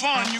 fun